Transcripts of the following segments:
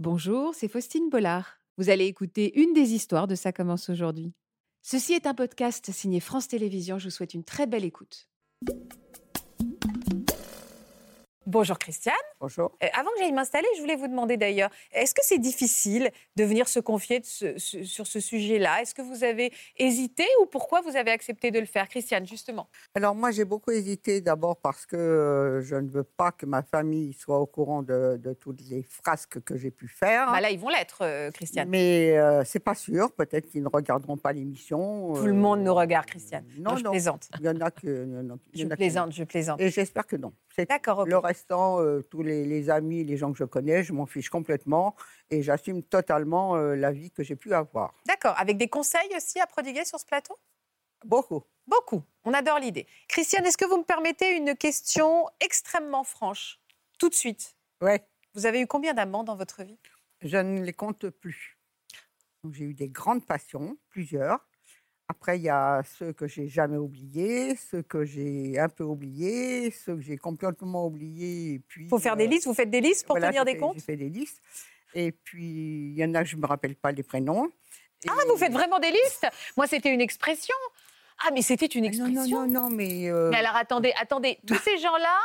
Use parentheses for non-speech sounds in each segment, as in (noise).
Bonjour, c'est Faustine Bollard. Vous allez écouter une des histoires de Ça commence aujourd'hui. Ceci est un podcast signé France Télévisions. Je vous souhaite une très belle écoute. Bonjour Christiane. Bonjour. Euh, avant que j'aille m'installer, je voulais vous demander d'ailleurs, est-ce que c'est difficile de venir se confier de ce- ce- sur ce sujet-là? Est-ce que vous avez hésité ou pourquoi vous avez accepté de le faire? Christiane, justement. Alors moi j'ai beaucoup hésité d'abord parce que euh, je ne veux pas que ma famille soit au courant de, de toutes les frasques que j'ai pu faire. Bah là, ils vont l'être, euh, Christiane. Mais c'est pas sûr, peut-être qu'ils ne regarderont pas l'émission. Tout le monde nous regarde, Christiane. Non, je non. plaisante. Il y en a que. il y en a- il y Je en a que- plaisante, je plaisante. Et j'espère que non. C'est. Le restant, euh, tous les, les amis, les gens que je connais, je m'en fiche complètement et j'assume totalement euh, la vie que j'ai pu avoir. D'accord. Avec des conseils aussi à prodiguer sur ce plateau? Beaucoup. Beaucoup. On adore l'idée. Christiane, est-ce que vous me permettez une question extrêmement franche? Tout de suite. Ouais. Vous avez eu combien d'amants dans votre vie? Je ne les compte plus. J'ai eu des grandes passions, plusieurs. Après, il y a ceux que j'ai jamais oubliés, ceux que j'ai un peu oubliés, ceux que j'ai complètement oubliés. Il Il faut faire des listes. Vous faites des listes pour tenir des comptes J'ai fait des listes. Et puis, il y en a, je ne me rappelle pas les prénoms. Ah, Et- vous faites vraiment des listes? Moi, c'était une expression. Ah, mais c'était une Ah, Non, expression. non, non, non, mais. euh, Mais alors, attendez, attendez. Tous ces gens-là,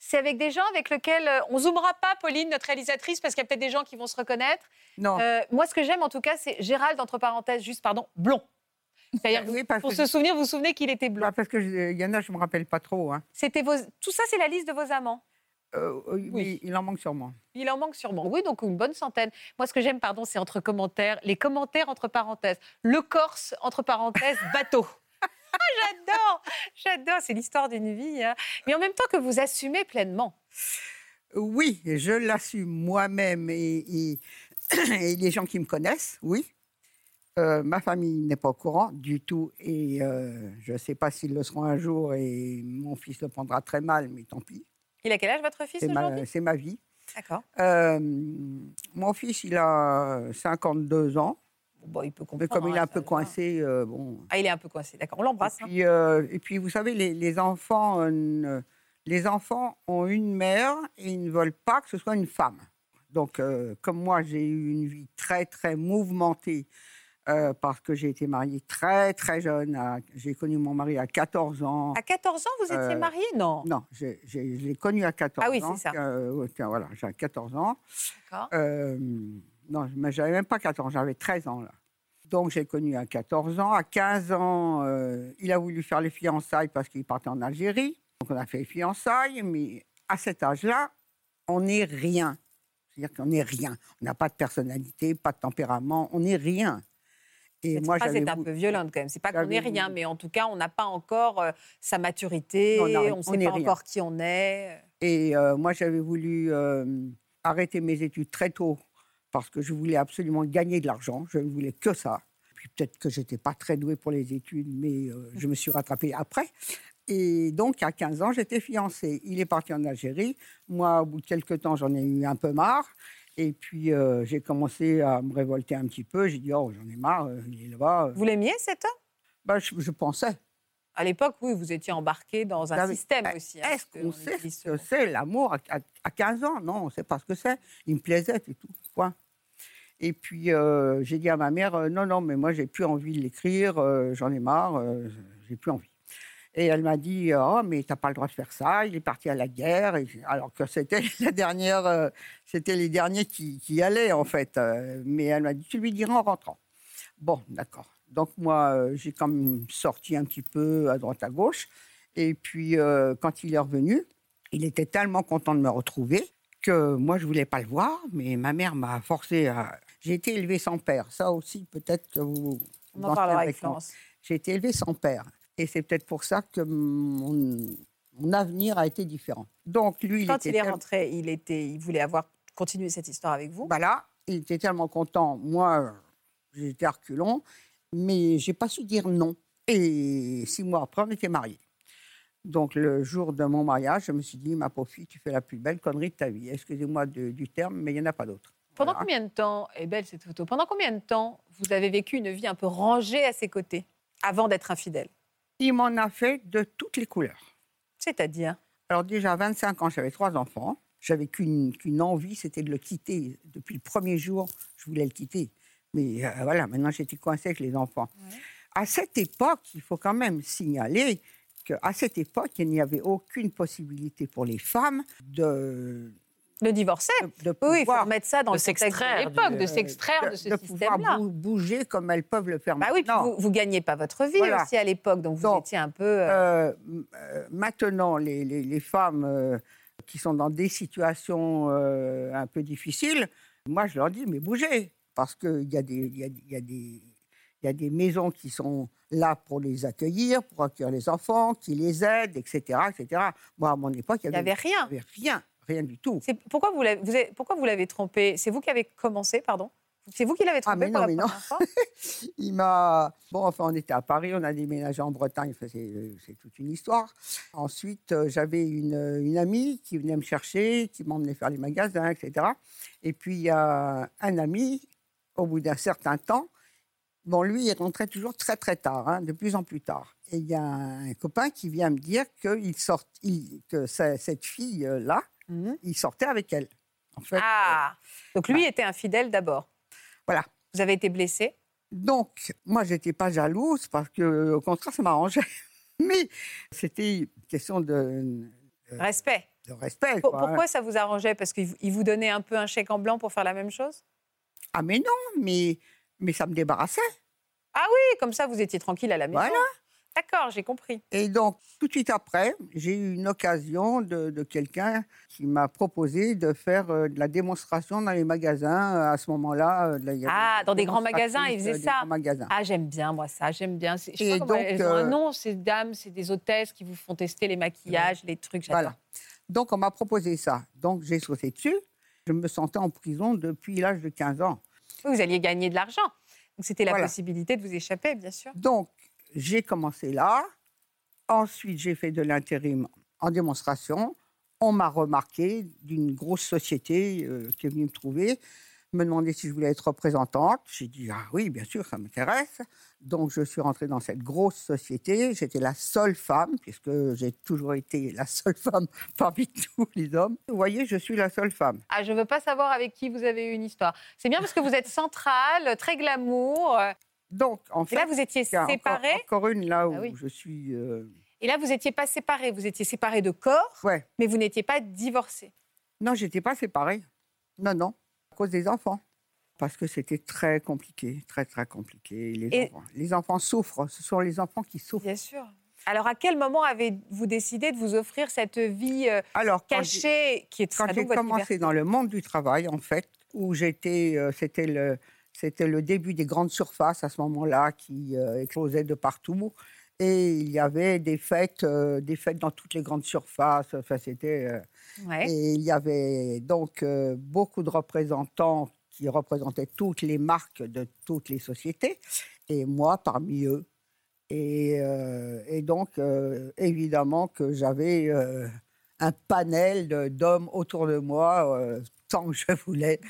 c'est avec des gens avec lesquels euh, on zoomera pas, Pauline, notre réalisatrice, parce qu'il y a peut-être des gens qui vont se reconnaître. non. Euh, moi, ce que j'aime, en tout cas, c'est Gérald, entre parenthèses, juste, pardon, blond. C'est-à-dire, Oui, parce pour se souvenir, vous vous souvenez qu'il était blond. Bah, parce que je- il y en a, je ne me rappelle pas trop. Hein. C'était vos... Tout ça, c'est la liste de vos amants. Euh, oui, Oui. il en manque sûrement. Il en manque sûrement. Oui, donc une bonne centaine. Moi, ce que j'aime, pardon, c'est entre commentaires, les commentaires entre parenthèses. Le Corse, entre parenthèses, (laughs) bateau. Ah, j'adore, j'adore. C'est l'histoire d'une vie. hein. Mais en même temps que vous assumez pleinement. Oui, je l'assume moi-même et, et- (clears throat) et les gens qui me connaissent, oui. Euh, ma famille n'est pas au courant du tout et euh, je ne sais pas s'ils le seront un jour et mon fils le prendra très mal, mais tant pis. Il a quel âge, votre fils, C'est aujourd'hui? ma, c'est ma vie. D'accord. Euh, mon fils, il a 52 ans, Bon, il peut comprendre. mais comme il est hein, un peu coincé, bon. Ah, il est un peu coincé. D'accord, on Et l'embrasse. hein. puis, et puis, vous savez, les, les enfants, les enfants ont une mère et ils ne veulent pas que ce soit une femme. Donc, comme moi, j'ai eu une vie très, très mouvementée euh, parce que j'ai été mariée très, très jeune. J'ai connu mon mari à 14 ans. À 14 ans, vous étiez Euh, marié Non. Non, je l'ai connu à 14 Ah oui, ans. c'est ça. Euh, voilà, j'ai 14 ans. D'accord. Euh, non, mais j'avais même pas 14 ans, j'avais 13 ans là. Donc j'ai connu à 14 ans. À 15 ans, il a voulu faire les fiançailles parce qu'il partait en Algérie. Donc on a fait les fiançailles, mais à cet âge-là, on n'est rien. C'est-à-dire qu'on n'est rien. On n'a pas de personnalité, pas de tempérament, on n'est rien. Et Cette moi, phrase j'avais est un peu violente quand même. C'est pas qu'on n'est rien, mais en tout cas, on n'a pas encore euh, sa maturité. Non, on ne sait pas rien. encore qui on est. Et euh, moi, j'avais voulu euh, arrêter mes études très tôt parce que je voulais absolument gagner de l'argent. Je ne voulais que ça. Puis peut-être que j'étais pas très douée pour les études, mais euh, je me suis rattrapée après. Et donc, à 15 ans, j'étais fiancée. Il est parti en Algérie. Moi, au bout de quelques temps, j'en ai eu un peu marre. Et puis, euh, j'ai commencé à me révolter un petit peu. J'ai dit, oh, j'en ai marre, euh, il est là-bas. Vous l'aimiez, cet homme? Ben, je, je pensais. À l'époque, oui, vous étiez embarqué dans un système euh, aussi. hein, Est-ce parce qu'on on sait ce que ce- c'est l'amour à, à- à 15 ans? Non, on ne sait pas ce que c'est. Il me plaisait, c'est tout. Point. Et puis, euh, j'ai dit à ma mère, euh, non, non, mais moi, j'ai plus envie de l'écrire, euh, j'en ai marre, euh, j'ai plus envie. Et elle m'a dit, oh, mais t'as pas le droit de faire ça, il est parti à la guerre, et- alors que c'était (laughs) la dernière, euh, c'était les derniers qui, qui allaient, en fait. Euh, mais elle m'a dit, tu lui diras en rentrant. Bon, d'accord. Donc, moi, euh, j'ai quand même sorti un petit peu à droite, à gauche. Et puis, euh, quand il est revenu, il était tellement content de me retrouver que moi, je voulais pas le voir, mais ma mère m'a forcé à... J'ai été élevée sans père. Ça aussi, peut-être que vous... On en parlera avec. J'ai été élevée sans père. Et c'est peut-être pour ça que mon, mon avenir a été différent. Donc, lui, il Quand était il est rentré, il, était, il voulait avoir continué cette histoire avec vous. bah là, il était tellement content. Moi, j'étais à reculons, mais j'ai pas su dire non. Et six mois après, on était mariés. Donc, le jour de mon mariage, je me suis dit, ma pauvre fille, tu fais la plus belle connerie de ta vie. Excusez-moi du terme, mais il n'y en a pas d'autre. Pendant Voilà. combien de temps, est belle cette photo, pendant combien de temps vous avez vécu une vie un peu rangée à ses côtés avant d'être infidèle? Il m'en a fait de toutes les couleurs. C'est-à-dire? Alors déjà, à 25 ans, j'avais trois enfants. j'avais qu'une envie, c'était de le quitter. Depuis le premier jour, je voulais le quitter. Mais euh, voilà, maintenant j'étais coincée avec les enfants. À cette époque, il faut quand même signaler qu'à cette époque, il n'y avait aucune possibilité pour les femmes de, Le divorcer de, de Oui, il faut remettre ça dans de le contexte de s'extraire l'époque, de s'extraire de, ce de pouvoir système-là. bou- bouger comme elles peuvent le faire Bah oui, puis maintenant. vous, vous gagnez pas votre vie Voilà. aussi à l'époque, donc vous Donc, étiez un peu. euh, Euh, euh, maintenant, les, les- les femmes euh, qui sont dans des situations euh, un peu difficiles, moi, je leur dis, mais bougez, parce qu'il y, a des- il y, a, il y, a des- il y a des maisons qui sont là pour les accueillir, pour accueillir les enfants, qui les aident, etc. etc. Moi, à mon époque, il il n'y n'y avait rien. avait rien, rien du tout. Pourquoi vous l'avez vous avez- pourquoi vous l'avez trompé? C'est vous qui avez commencé, pardon? C'est vous qui l'avez trompé Ah, mais pour non, la mais non. première fois? (laughs) Il m'a. Bon, enfin, on était à Paris, on a déménagé en Bretagne, enfin, c'est euh, c'est toute une histoire. Ensuite, euh, j'avais une, une amie qui venait me chercher, qui m'emmenait faire les magasins, etc. Et puis, il y a un ami, au bout d'un certain temps, bon, lui, il rentrait toujours très, très tard, hein, de plus en plus tard. Et il y a un copain qui vient me dire qu'il sort, il- que ce- cette fille-là, Mhm. il sortait avec elle. En fait, Ah Donc lui était infidèle d'abord. voilà. Vous avez été blessé? Donc, moi, je n'étais pas jalouse parce que, au contraire, ça m'arrangeait. (laughs) Mais c'était une question de, de- Respect. de respect. Pour- quoi, hein. pourquoi ça vous arrangeait? Parce qu'il vous- il vous donnait un peu un chèque en blanc pour faire la même chose? Ah, mais non, mais, mais ça me débarrassait. Oui, comme ça vous étiez tranquille à la maison. Voilà. D'accord, j'ai compris. Et donc, tout de suite après, j'ai eu une occasion de, de quelqu'un qui m'a proposé de faire euh, de la démonstration dans les magasins. Euh, À ce moment-là, euh, Ah, dans des grands magasins, ils faisaient des ça. grands magasins. Ah, j'aime bien, moi, ça, j'aime bien. Je sais Et pas donc, elles ont un nom, ces dames, c'est des hôtesses qui vous font tester les maquillages, les trucs. Voilà. Donc, on m'a proposé ça. Donc, j'ai sauté dessus. Je me sentais en prison depuis l'âge de 15 ans. Vous alliez gagner de l'argent. Donc c'était la Voilà. possibilité de vous échapper, bien sûr. Donc, j'ai commencé là. Ensuite, j'ai fait de l'intérim en démonstration. On m'a remarqué d'une grosse société euh, qui est venue me trouver, me demander si je voulais être représentante. J'ai dit ah oui, bien sûr, ça m'intéresse. Donc, je suis rentrée dans cette grosse société. J'étais la seule femme, puisque j'ai toujours été la seule femme (laughs) parmi tous les hommes. Vous voyez, je suis la seule femme. Ah, je veux pas savoir avec qui vous avez eu une histoire. C'est bien parce que vous êtes centrale, très glamour. Euh, Donc, en Et fait, là, vous étiez il y a encore- séparés. Encore, une là où Ah oui. je suis. euh, Et là, vous n'étiez pas séparés. Vous étiez séparés de corps, Ouais. mais vous n'étiez pas divorcés. Non, j'étais pas séparée. Non, non, à cause des enfants. Parce que c'était très compliqué, très, très compliqué. Les, Et- enfants, les enfants souffrent. Ce sont les enfants qui souffrent. Bien sûr. Alors, à quel moment avez-vous décidé de vous offrir cette vie euh, Alors, cachée qui est quand j'ai commencé liberté dans le monde du travail, en fait, où j'étais, euh, c'était le, c'était le début des grandes surfaces à ce moment-là qui euh, explosaient de partout. Et il y avait des fêtes, euh, des fêtes dans toutes les grandes surfaces. Enfin, c'était. euh, Ouais. Et il y avait donc euh, beaucoup de représentants qui représentaient toutes les marques de toutes les sociétés, et moi parmi eux. Et, et donc, évidemment que j'avais un panel d'hommes autour de moi, euh, tant que je voulais.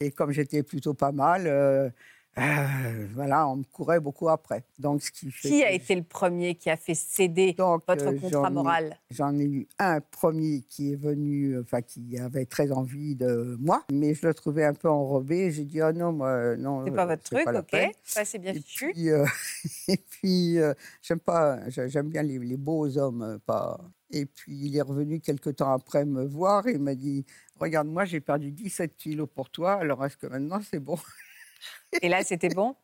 Et comme j'étais plutôt pas mal, euh, euh, voilà, on me courait beaucoup après. Donc, ce qui fait Qui a été le premier qui a fait céder donc, votre euh, contrat moral? J'en ai eu un premier qui est venu, enfin qui avait très envie de moi, mais je le trouvais un peu enrobé. J'ai dit oh non, moi, non. C'est euh, pas votre truc, ok. Ça, c'est bien Et fichu. puis, euh, (laughs) et puis euh, j'aime pas, j'ai- j'aime bien les, les beaux hommes, euh, pas. Et puis il est revenu quelque temps après me voir et il m'a dit regarde moi j'ai perdu 17 kilos pour toi, alors est-ce que maintenant c'est bon? (laughs) Et là, c'était bon?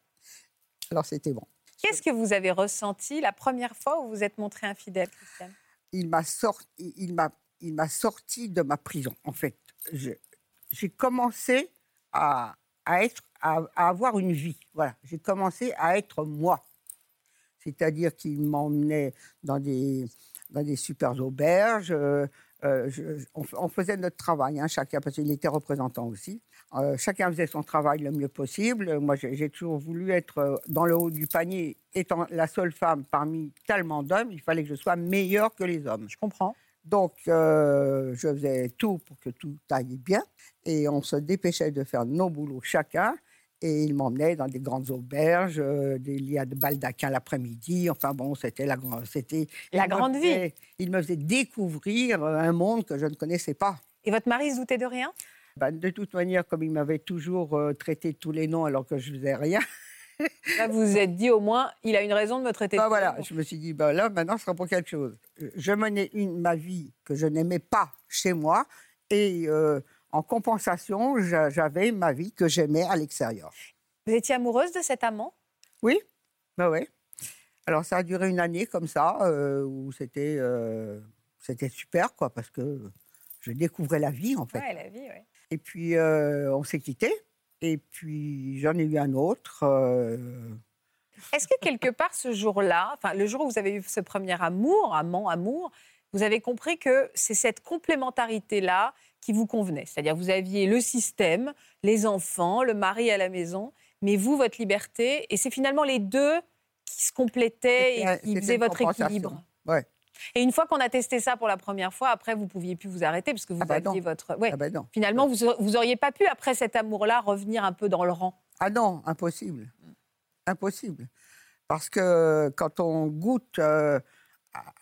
Alors c'était bon. Qu'est-ce que vous avez ressenti la première fois où vous vous êtes montré infidèle, Christiane? Il m'a sorti, il m'a, il m'a sorti de ma prison. En fait, j'ai commencé à, à être, à, à avoir une vie. Voilà, j'ai commencé à être moi. C'est-à-dire qu'il m'emmenait dans des, dans des super auberges. euh, euh, je- on, faisait notre travail, hein, chacun, parce qu'il était représentant aussi. Euh, chacun faisait son travail le mieux possible. Moi, j'ai toujours voulu être euh, dans le haut du panier, étant la seule femme parmi tellement d'hommes. Il fallait que je sois meilleure que les hommes. Je comprends. Donc, euh, je faisais tout pour que tout aille bien. Et on se dépêchait de faire nos boulots chacun. Et il m'emmenait dans des grandes auberges, euh, des lits à de baldaquin l'après-midi. Enfin bon, c'était la, grande- c'était La il grande vie. Il me faisait découvrir euh, un monde que je ne connaissais pas. Et votre mari se doutait de rien? Bah, De toute manière, comme il m'avait toujours euh, traité de tous les noms alors que je faisais rien. (laughs) Là, vous vous êtes dit au moins, il a une raison de me traiter bah, de voilà, Je me suis dit, bah, là, maintenant, ce sera pour quelque chose. Je menais une, ma vie que je n'aimais pas chez moi et euh, en compensation, j'avais ma vie que j'aimais à l'extérieur. Vous étiez amoureuse de cet amant? Oui, bah oui. Alors ça a duré une année comme ça, euh, où c'était euh, c'était super, quoi, parce que je découvrais la vie, en fait. Ouais, la vie, oui. Et puis, euh, on s'est quittés. Et puis, j'en ai eu un autre. Est-ce que quelque part, ce jour-là, enfin, le jour où vous avez eu ce premier amour, amant, amour, vous avez compris que c'est cette complémentarité-là qui vous convenait. C'est-à-dire vous aviez le système, les enfants, le mari à la maison, mais vous, votre liberté. Et c'est finalement les deux qui se complétaient et qui faisaient votre équilibre. Ouais. Et une fois qu'on a testé ça pour la première fois, après, vous pouviez plus vous arrêter parce que vous ah bah aviez votre. Ouais. Ah bah finalement, vous, vous auriez pas pu, après cet amour-là, revenir un peu dans le rang. Ah non, impossible. Impossible. Parce que quand on goûte euh,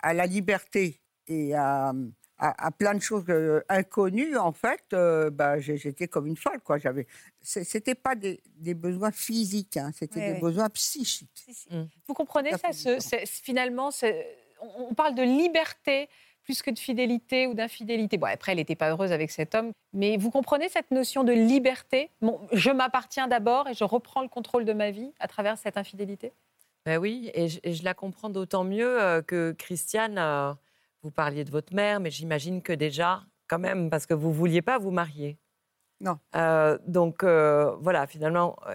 à la liberté et à, à, plein de choses euh, inconnues, en fait, euh, bah, j'étais comme une folle. Quoi. J'avais, c'était pas des, besoins physiques, hein, c'était des besoins psychiques. Mmh. Vous comprenez ça, Finalement, on parle de liberté plus que de fidélité ou d'infidélité. Bon, après, elle n'était pas heureuse avec cet homme, mais vous comprenez cette notion de liberté? Bon, Je m'appartiens d'abord et je reprends le contrôle de ma vie à travers cette infidélité? Ben oui, et je, la comprends d'autant mieux euh, que Christiane vous parliez de votre mère, mais j'imagine que déjà, quand même, parce que vous ne vouliez pas vous marier. Non. Euh, donc euh, voilà, finalement, euh,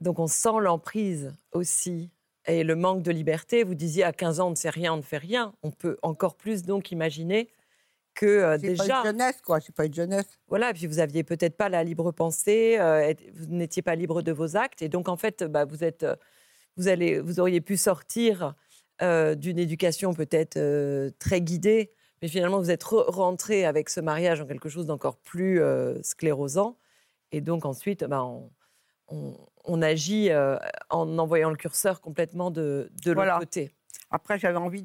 donc on sent l'emprise aussi et le manque de liberté. Vous disiez à 15 ans, on ne sait rien, on ne fait rien. On peut encore plus donc imaginer que déjà. C'est pas une jeunesse, quoi. C'est pas une jeunesse. Voilà, et puis vous aviez peut-être pas la libre pensée, vous n'étiez pas libre de vos actes, et donc en fait, bah, vous êtes, vous allez, vous auriez pu sortir euh, d'une éducation peut-être euh, très guidée, mais finalement vous êtes rentré avec ce mariage en quelque chose d'encore plus euh, sclérosant. Et donc ensuite, bah, on, agit en envoyant le curseur complètement de, de l'autre côté. Après, j'avais envie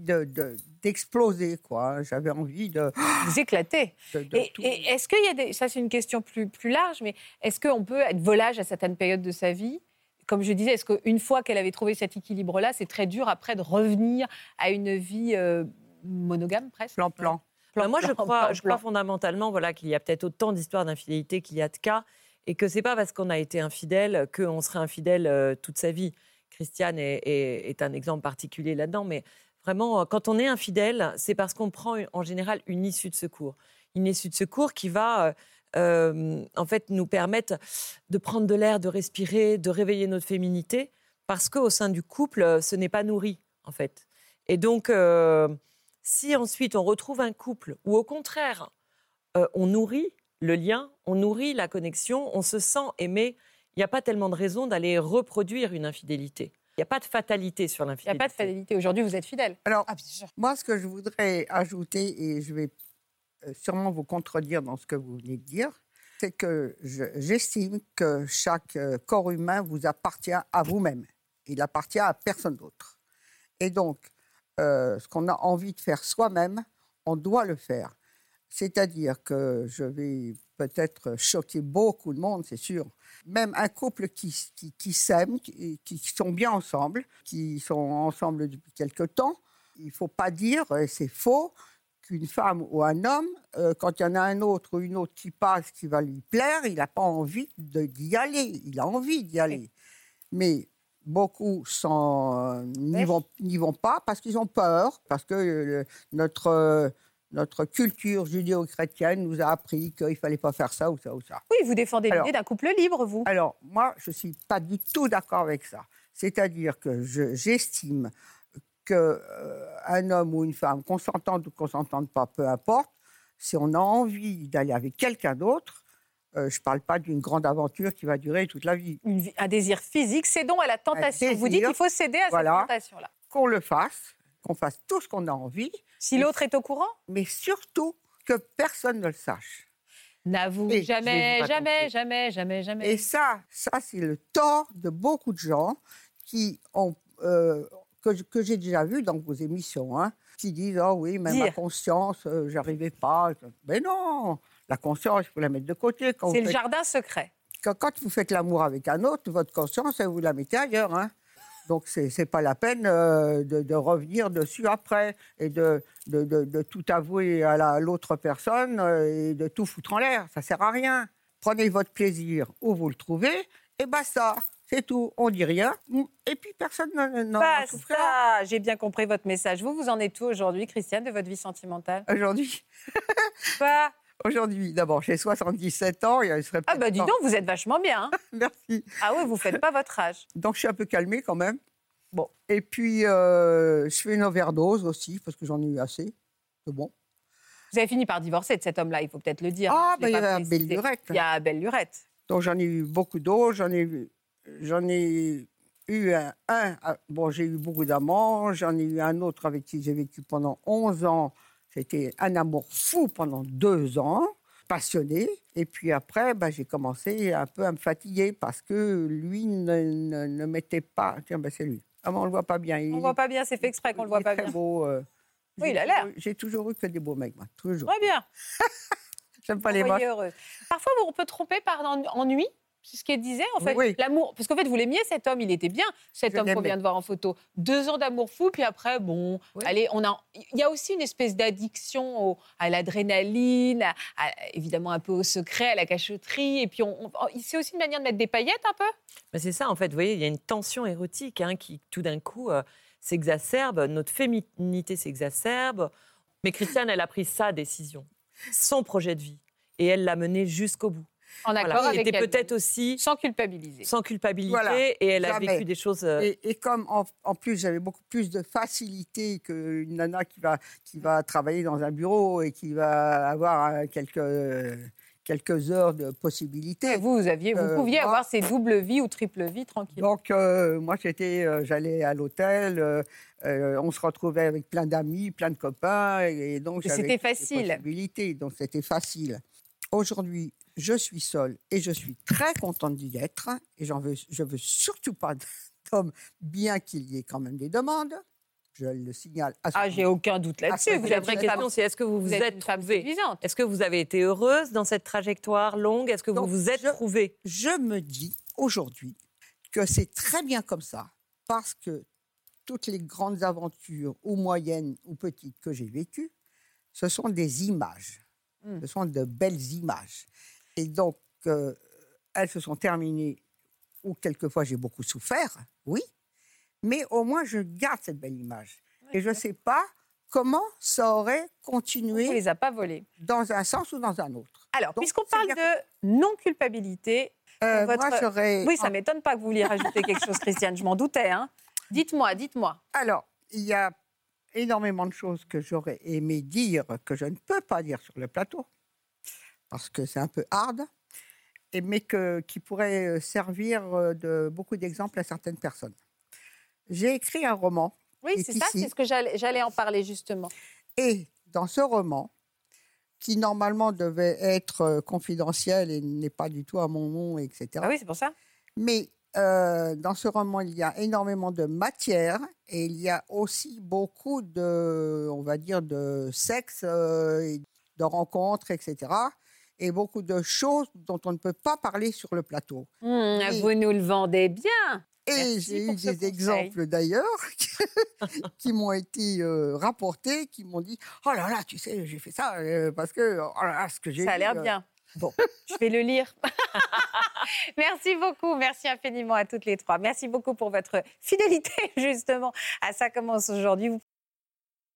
d'exploser, quoi. J'avais envie de... (gasps) Vous éclater. et, est-ce qu'il y a des... Ça, c'est une question plus, plus large, mais est-ce qu'on peut être volage à certaines périodes de sa vie comme je disais, est-ce qu'une fois qu'elle avait trouvé cet équilibre-là, c'est très dur après de revenir à une vie euh, monogame presque Plan-plan. Bah, moi, je crois, je crois fondamentalement voilà, qu'il y a peut-être autant d'histoires d'infidélité qu'il y a de cas, et que c'est pas parce qu'on a été infidèle qu'on serait infidèle euh, toute sa vie. Christiane est, est un exemple particulier là-dedans, mais vraiment, quand on est infidèle, c'est parce qu'on prend en général une issue de secours. Une issue de secours qui va euh, euh, en fait, nous permettent de prendre de l'air, de respirer, de réveiller notre féminité, parce qu'au sein du couple, ce n'est pas nourri, en fait. Et donc, euh, si ensuite on retrouve un couple où, au contraire, euh, on nourrit le lien, on nourrit la connexion, on se sent aimé, il n'y a pas tellement de raison d'aller reproduire une infidélité. Il n'y a pas de fatalité sur l'infidélité. Il n'y a pas de fatalité. Aujourd'hui, vous êtes fidèle. Alors, ah, moi, ce que je voudrais ajouter, et je vais euh, sûrement vous contredire dans ce que vous venez de dire, c'est que j'estime que chaque euh, corps humain vous appartient à vous-même. Il appartient à personne d'autre. Et donc, euh, ce qu'on a envie de faire soi-même, on doit le faire. C'est-à-dire que je vais peut-être choquer beaucoup de monde, c'est sûr. Même un couple qui, qui, qui s'aime, qui, qui, sont bien ensemble, qui sont ensemble depuis quelque temps, il ne faut pas dire, c'est faux, qu'une femme ou un homme, euh, quand il y en a un autre ou une autre qui passe qui va lui plaire, il n'a pas envie d'y aller. Il a envie d'y aller. Mais beaucoup euh, n'y vont, vont, pas parce qu'ils ont peur, parce que euh, notre, notre culture judéo-chrétienne nous a appris qu'il ne fallait pas faire ça ou ça ou ça. Oui, vous défendez l'idée d'un couple libre, vous. Alors, moi, je ne suis pas du tout d'accord avec ça. C'est-à-dire que j'estime qu'un euh, homme ou une femme, consentante ou consentante pas, peu importe, si on a envie d'aller avec quelqu'un d'autre, euh, je ne parle pas d'une grande aventure qui va durer toute la vie. un désir physique, cédons à la tentation. Vous dites qu'il faut céder à cette tentation-là. Qu'on le fasse, qu'on fasse tout ce qu'on a envie. Si l'autre est au courant? Mais surtout que personne ne le sache. N'avoue jamais, jamais, jamais, jamais, jamais. Et ça, ça c'est le tort de beaucoup de gens qui ont, euh, que, j'ai déjà vu dans vos émissions, hein, qui disent Oh oui, mais ma conscience, euh, j'arrivais pas. Mais non, la conscience, il faut la mettre de côté. C'est le jardin secret. Quand, quand, vous faites l'amour avec un autre, votre conscience, vous la mettez ailleurs. Hein. Donc, ce n'est pas la peine euh, de, revenir dessus après et de, de, de tout avouer à l'autre personne euh, et de tout foutre en l'air. Ça ne sert à rien. Prenez votre plaisir où vous le trouvez et basta. C'est tout, on dit rien. Et puis personne n'en souffre. J'ai bien compris votre message. Vous, vous en êtes où aujourd'hui, Christiane, de votre vie sentimentale? Aujourd'hui Pas. (laughs) Aujourd'hui, d'abord, j'ai 77 ans. Il serait ah, bah dis donc, vous êtes vachement bien. Hein. (laughs) Merci. Ah oui, vous ne faites pas votre âge. Donc, je suis un peu calmée quand même. Bon. Et puis, euh, je fais une overdose aussi, parce que j'en ai eu assez. C'est bon. Vous avez fini par divorcer de cet homme-là, il faut peut-être le dire. Ah, ben, il y a Belle Lurette. Il y a Belle Lurette. Donc, j'en ai eu beaucoup d'autres. J'en ai, j'en ai eu un, un. Ah, bon, j'ai eu beaucoup d'amants. J'en ai eu un autre avec qui j'ai vécu pendant 11 ans c'était un amour fou pendant deux ans, passionné. Et puis après, bah, j'ai commencé un peu à me fatiguer parce que lui ne, ne, mettait pas. Tiens, bah, c'est lui. Ah, on ne le voit pas bien. on ne voit pas bien, c'est fait exprès qu'on ne le voit pas très bien. Beau, euh, oui, il a l'air. J'ai toujours eu que des beaux mecs, moi. Toujours. Très bien. (laughs) J'aime pas les moches. Parfois, on peut tromper par ennui c'est ce qu'elle disait, en fait. L'amour. Parce qu'en fait, vous l'aimiez, cet homme, il était bien, cet homme qu'on vient de voir en photo. Deux ans d'amour fou, puis après, bon, allez, on a. Il y a aussi une espèce d'addiction à l'adrénaline, évidemment un peu au secret, à la cachotterie. Et puis, on, c'est aussi une manière de mettre des paillettes un peu bah, C'est ça, en fait. Vous voyez, il y a une tension érotique hein, qui, tout d'un coup, euh, s'exacerbe. Notre féminité s'exacerbe. Mais Christiane, elle a pris sa décision, son projet de vie. Et elle l'a mené jusqu'au bout. En accord avec était peut-être aussi sans culpabiliser. Sans culpabilité et elle a vécu des choses. Euh, et, comme en, plus j'avais beaucoup plus de facilité qu'une nana qui va qui va travailler dans un bureau et qui va avoir euh, quelques quelques heures de possibilités. vous, vous aviez, vous euh, pouviez avoir ces doubles vies ou triple vies tranquilles. Donc moi j'étais, j'allais à l'hôtel, on se retrouvait avec plein d'amis, plein de copains et, donc c'était facile. donc c'était facile. Aujourd'hui, je suis seule et je suis très contente d'y être. Et j'en veux, je veux surtout pas (laughs) d'homme, bien qu'il y ait quand même des demandes. Je le signale. ah, j'ai aucun doute là-dessus. La vraie question, c'est est-ce que vous vous, êtes, trouvée Est-ce que vous avez été heureuse dans cette trajectoire longue? Est-ce que vous vous êtes trouvée? Je me dis aujourd'hui que c'est très bien comme ça, parce que toutes les grandes aventures, ou moyennes ou petites, que j'ai vécues, ce sont des images. Mmh. Ce sont de belles images. Et donc, euh, elles se sont terminées, ou quelquefois j'ai beaucoup souffert, oui, mais au moins je garde cette belle image. et je ne sais pas comment ça aurait continué. On ne les a pas volées. Dans un sens ou dans un autre. Alors, puisqu'on parle de non-culpabilité, euh, votre... Oui, ça ne m'étonne pas que vous vouliez rajouter quelque chose, Christiane, je m'en doutais. Hein. Dites-moi, dites-moi. Alors, il y a énormément de choses que j'aurais aimé dire que je ne peux pas dire sur le plateau parce que c'est un peu hard, et, mais que, qui pourrait euh, servir euh, de beaucoup d'exemples à certaines personnes. J'ai écrit un roman. Oui, c'est ça, c'est ce que j'allais en parler justement. Et dans ce roman, qui normalement devait être euh, confidentiel et n'est pas du tout à mon nom, etc. Ah oui, c'est pour ça. Mais dans ce roman, il y a énormément de matière et il y a aussi beaucoup de, on va dire, de sexe, de rencontres, etc et beaucoup de choses dont on ne peut pas parler sur le plateau. Mmh, vous nous le vendez bien. Et j'ai eu des exemples d'ailleurs (laughs) qui m'ont été euh, rapportés, qui m'ont dit Oh là là, tu sais, j'ai fait ça euh, parce que oh là ce que j'ai. Ça a l'air euh, bien. Bon, (laughs) je vais le lire. (laughs) merci beaucoup, merci infiniment à toutes les trois. Merci beaucoup pour votre fidélité justement à ça commence aujourd'hui.